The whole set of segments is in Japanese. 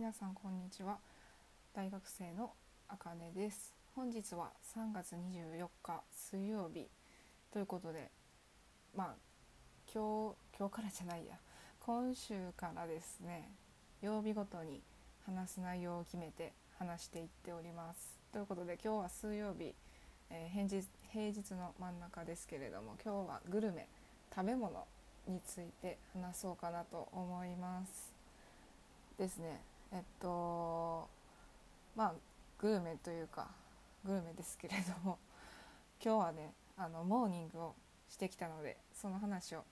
皆さんこんにちは。大学生のあかねです。本日は3月24日水曜日。ということでまあ今日今日からじゃないや。今週からですね曜日ごとに話す内容を決めて話していっております。ということで今日は水曜日、えー、平日平日の真ん中ですけれども今日はグルメ食べ物について話そうかなと思います。ですね。えっとまあグルメというかグルメですけれども 今日はねあのモーニングをしてきたのでその話を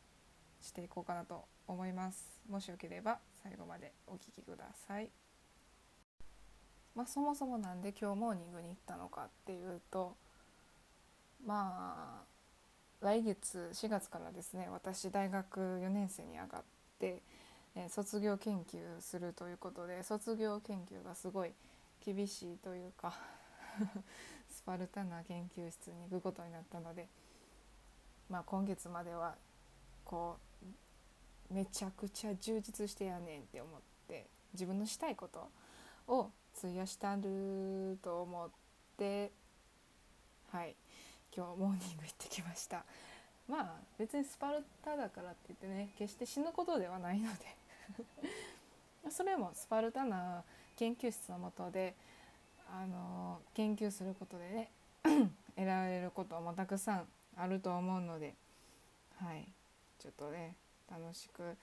していこうかなと思います。もしよければ最後までお聞きください。まあそもそもなんで今日モーニングに行ったのかっていうとまあ来月4月からですね私大学4年生に上がってえ卒業研究するということで卒業研究がすごい厳しいというか スパルタな研究室に行くことになったので、まあ、今月まではこうめちゃくちゃ充実してやねんって思って自分のしたいことを費やしたると思ってはい今日モーニング行ってきました。まあ別にスパルタだからって言ってね決して死ぬことではないので。それもスパルタな研究室のもとであの研究することでね 得られることもたくさんあると思うのではい。ちょっとね楽しく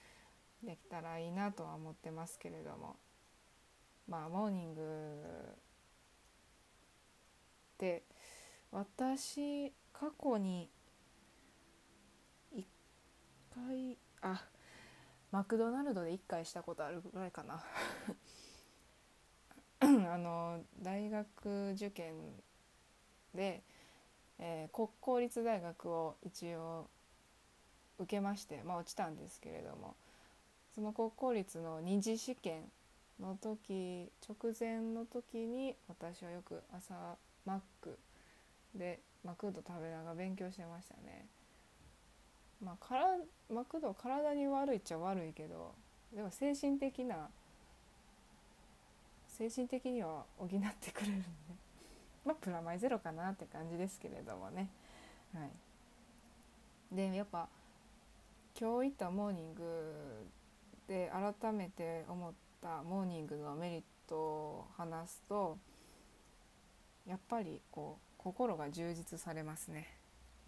できたらいいなとは思ってますけれども。まあモーニングって私過去に1回あマクドナルドで1回したことあるぐらいかな あの大学受験で、えー、国公立大学を一応受けまして、まあ、落ちたんですけれどもその国公立の二次試験の時直前の時に私はよく朝マックでマクド食べながら勉強してましたね。まあ、からマクド体に悪いっちゃ悪いけどでも精神的な精神的には補ってくれるんで。まあプラマイゼロかなって感じですけれどもね。はい。でやっぱ今日行ったモーニングで改めて思ったモーニングのメリットを話すとやっぱりこう心が充実されますね。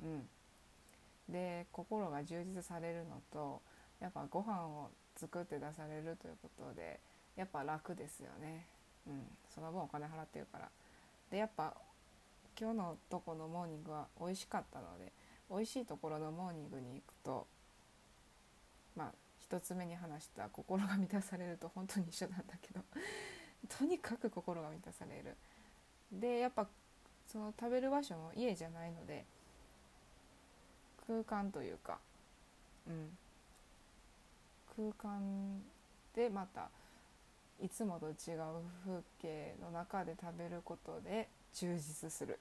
うん。で心が充実されるのとやっぱご飯を作って出されるということでやっぱ楽ですよね、うん、その分お金払ってるから。でやっぱ今日のとこのモーニングは美味しかったので美味しいところのモーニングに行くとまあ一つ目に話した心が満たされると本当に一緒なんだけど とにかく心が満たされる。でやっぱその食べる場所も家じゃないので空間というか、うん、空間でまたいつもと違う風景の中で食べることで充実する。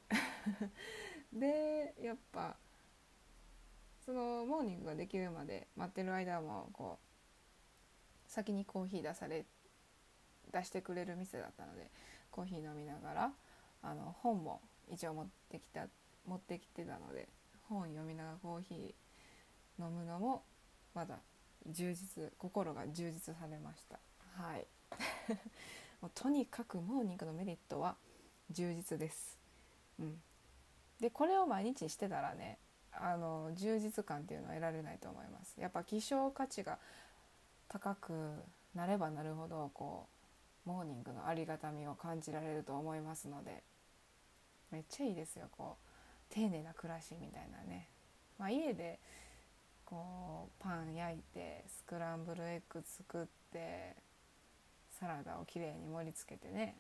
でやっぱそのモーニングができるまで待ってる間もこう先にコーヒー出され出してくれる店だったのでコーヒー飲みながらあの本も一応持ってきた持ってきてたので本読みながらコーヒー飲むのもまだ充実心が充実されました。はい。もうとにかくモーニングのメリットは充実です、うん、でこれを毎日してたらねあの充実感っていうのは得られないと思います。やっぱ希少価値が高くなればなるほどこうモーニングのありがたみを感じられると思いますのでめっちゃいいですよこう。丁寧な暮らしみたいなね、まあ、家でこうパン焼いてスクランブルエッグ作ってサラダをきれいに盛り付けてね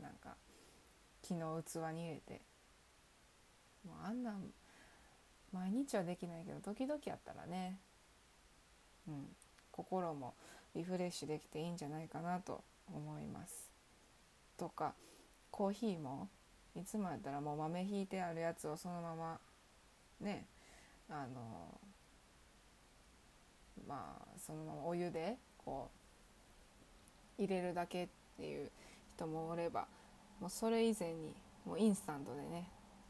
なんか木の器に入れてもうあんな毎日はできないけど時々やったらね、うん、心もリフレッシュできていいんじゃないかなと思います。とかコーヒーもいつもやったらもう豆ひいてあるやつをそのままねあのまあそのままお湯でこう入れるだけっていう人もおればもうそれ以前にもうインスタントでね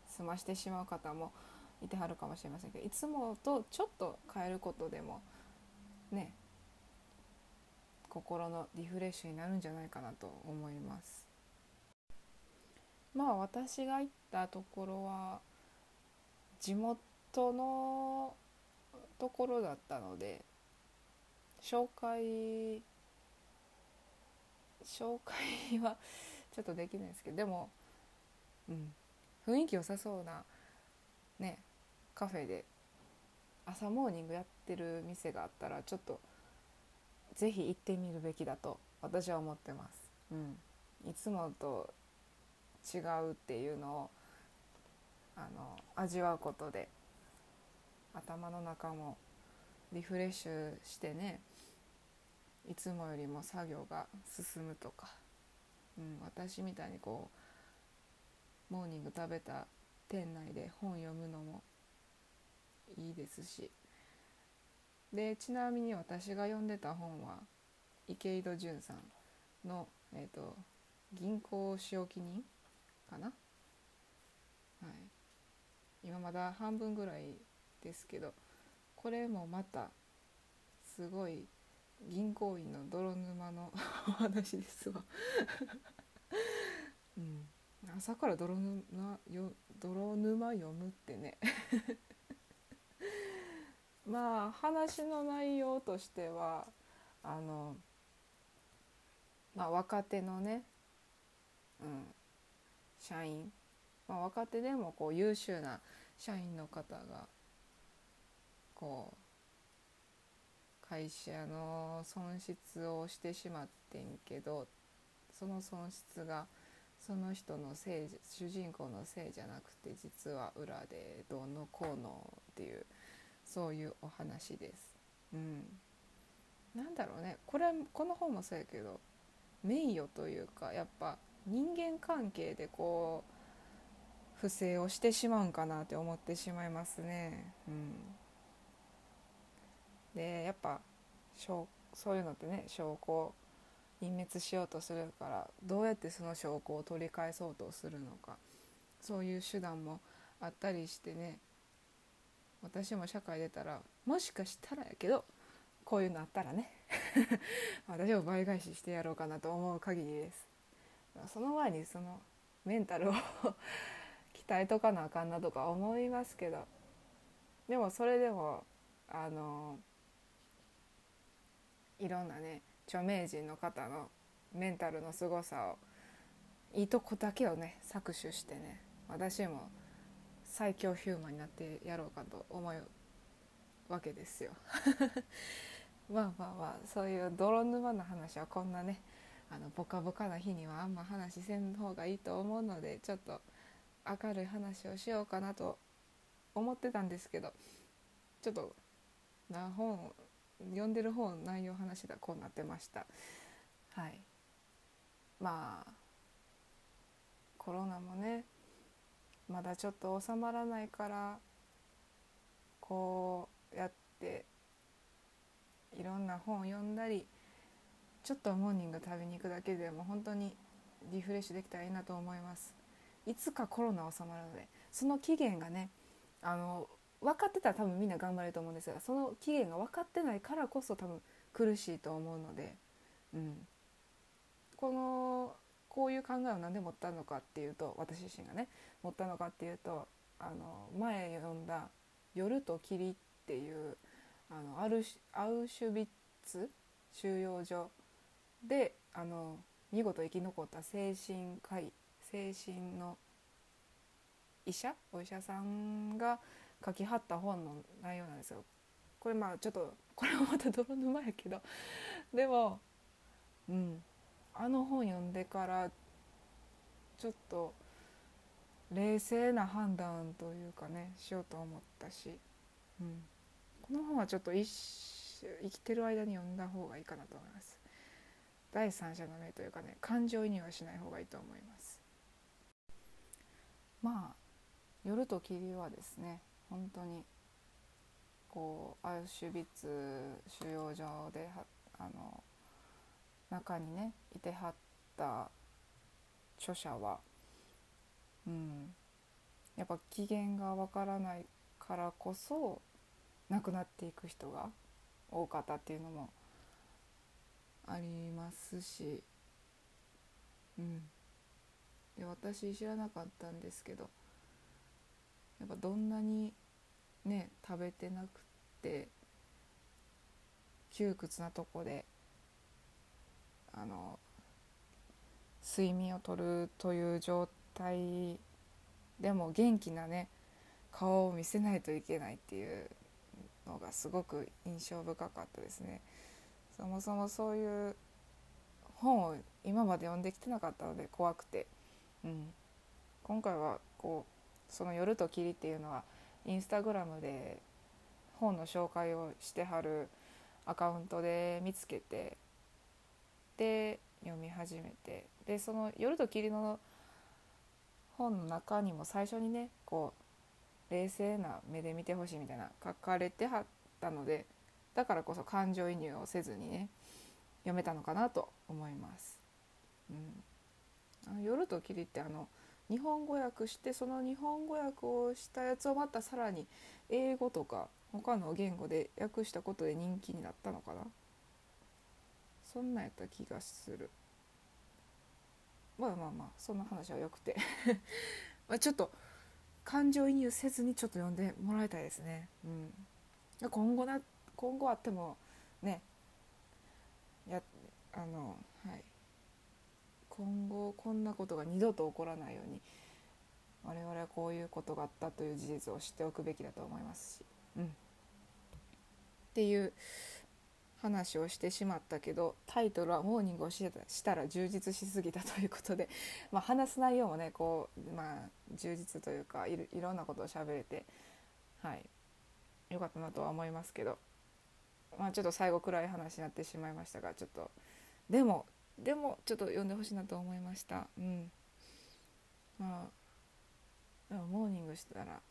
済ましてしまう方もいてはるかもしれませんけどいつもとちょっと変えることでもね心のリフレッシュになるんじゃないかなと思います。まあ私が行ったところは地元のところだったので紹介紹介は ちょっとできないですけどでも、うん、雰囲気良さそうなねカフェで朝モーニングやってる店があったらちょっとぜひ行ってみるべきだと私は思ってます。うん、いつもと違うっていうのをあの味わうことで頭の中もリフレッシュしてねいつもよりも作業が進むとか、うん、私みたいにこうモーニング食べた店内で本読むのもいいですし。でちなみに私が読んでた本は池井戸潤さんの、えーと「銀行使用記人」かな、はい、今まだ半分ぐらいですけどこれもまたすごい銀行員の泥沼の お話ですわ。うん、朝から泥沼よ泥沼読むってね。まあ話の内容としてはあの、まあ、若手のね、うん、社員、まあ、若手でもこう優秀な社員の方がこう会社の損失をしてしまってんけどその損失がその人のせい主人公のせいじゃなくて実は裏でどうのこうのっていうそういうお話です。うん、なんだろうね。これこの本もそうやけど名誉というかやっぱ人間関係でこう不正をしてしまうんかなって思ってしまいますね。うん、でやっぱそういうのってね証拠を隠滅しようとするからどうやってその証拠を取り返そうとするのかそういう手段もあったりしてね私も社会出たらもしかしたらやけどこういうのあったらね。私も倍返ししてやろうかなと思う限りです。その前にそのメンタルを 鍛えとかなあかんなとか思いますけど。でもそれでもあのいろんなね著名人の方のメンタルの凄さをいいとこだけをね搾取してね私も最強ヒューマンになってやろうかと思うわけですよ。まあまあまあそういう泥沼の話はこんなねあのボカボカな日にはあんま話せん方がいいと思うのでちょっと明るい話をしようかなと思ってたんですけどちょっとな本読んでる本内容話だこうなってました。はい。まあコロナもねまだちょっと収まらないからこうやっていろんな本を読んだりちょっとモーニング食べに行くだけでも本当にリフレッシュできたらいいなと思います。いつかコロナ収まるのでその期限がねあの分かってたら多分みんな頑張れると思うんですがその期限が分かってないからこそ多分苦しいと思うので、うん、このこういう考えを何で持ったのかっていうと私自身がね持ったのかっていうとあの前読んだ「夜と霧」っていうあのアルアウシュビッツ収容所であの見事生き残った精神科医精神の医者お医者さんが書きはった本の内容なんですよ。これまあちょっとこれはまた泥沼やけどでもうんあの本読んでからちょっと冷静な判断というかねしようと思ったし、うん、この本はちょっと生きてる間に読んだ方がいいかなと思います。第三者の目というかね感情移入はしない方がいいと思いますまあ夜と霧はですね本当にこうアウシュビッツ収容所であの中にねいてはっった著者は、うん、やっぱ機嫌がわからないからこそ亡くなっていく人が多かったっていうのもありますし、うん、で私知らなかったんですけどやっぱどんなにね食べてなくて窮屈なとこであの睡眠をとるという状態でも元気なね顔を見せないといけないっていうのがすごく印象深かったですね。そもそもそういう本を今まで読んできてなかったので怖くて、うん、今回はこうその「夜と霧」っていうのはインスタグラムで本の紹介をしてはるアカウントで見つけてで読み始めて。でその「夜と霧」の本の中にも最初にねこう冷静な目で見てほしいみたいな書かれてはったのでだからこそ感情移入をせずにね読めたのかなと思います。うん、あ夜と霧ってあの日本語訳してその日本語訳をしたやつをまたさらに英語とか他の言語で訳したことで人気になったのかな。そんなやった気がする。まあまあまあそんな話はよくて。まあちょっと感情移入せずにちょっと読んでもらいたいですね、うん、今後な今後あってもねやあのはい。今後こんなことが二度と起こらないように我々はこういうことがあったという事実を知っておくべきだと思いますし、うん、っていう話をしてしまったけどタイトルは「モーニングをしたら充実しすぎた」ということで、まあ、話す内容もねこう、まあ、充実というかいろんなことを喋れて、はい、よかったなとは思いますけど、まあ、ちょっと最後暗い話になってしまいましたがちょっとでもでもちょっと読んでほしいなと思いました。うん、まあモーニングしたら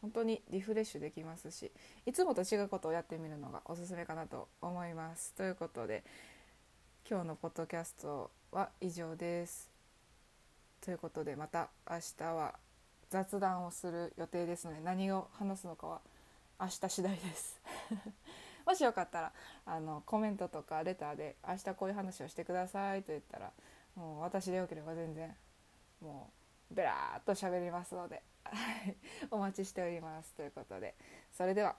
本当にリフレッシュできますしいつもと違うことをやってみるのがおすすめかなと思います。ということで今日のポッドキャストは以上です。ということでまた明日は雑談をする予定ですので何を話すのかは明日次第です もしよかったらあのコメントとかレターで「明日こういう話をしてください」と言ったらもう私でよければ全然もうベラーっと喋りますので お待ちしております。ということで。それでは。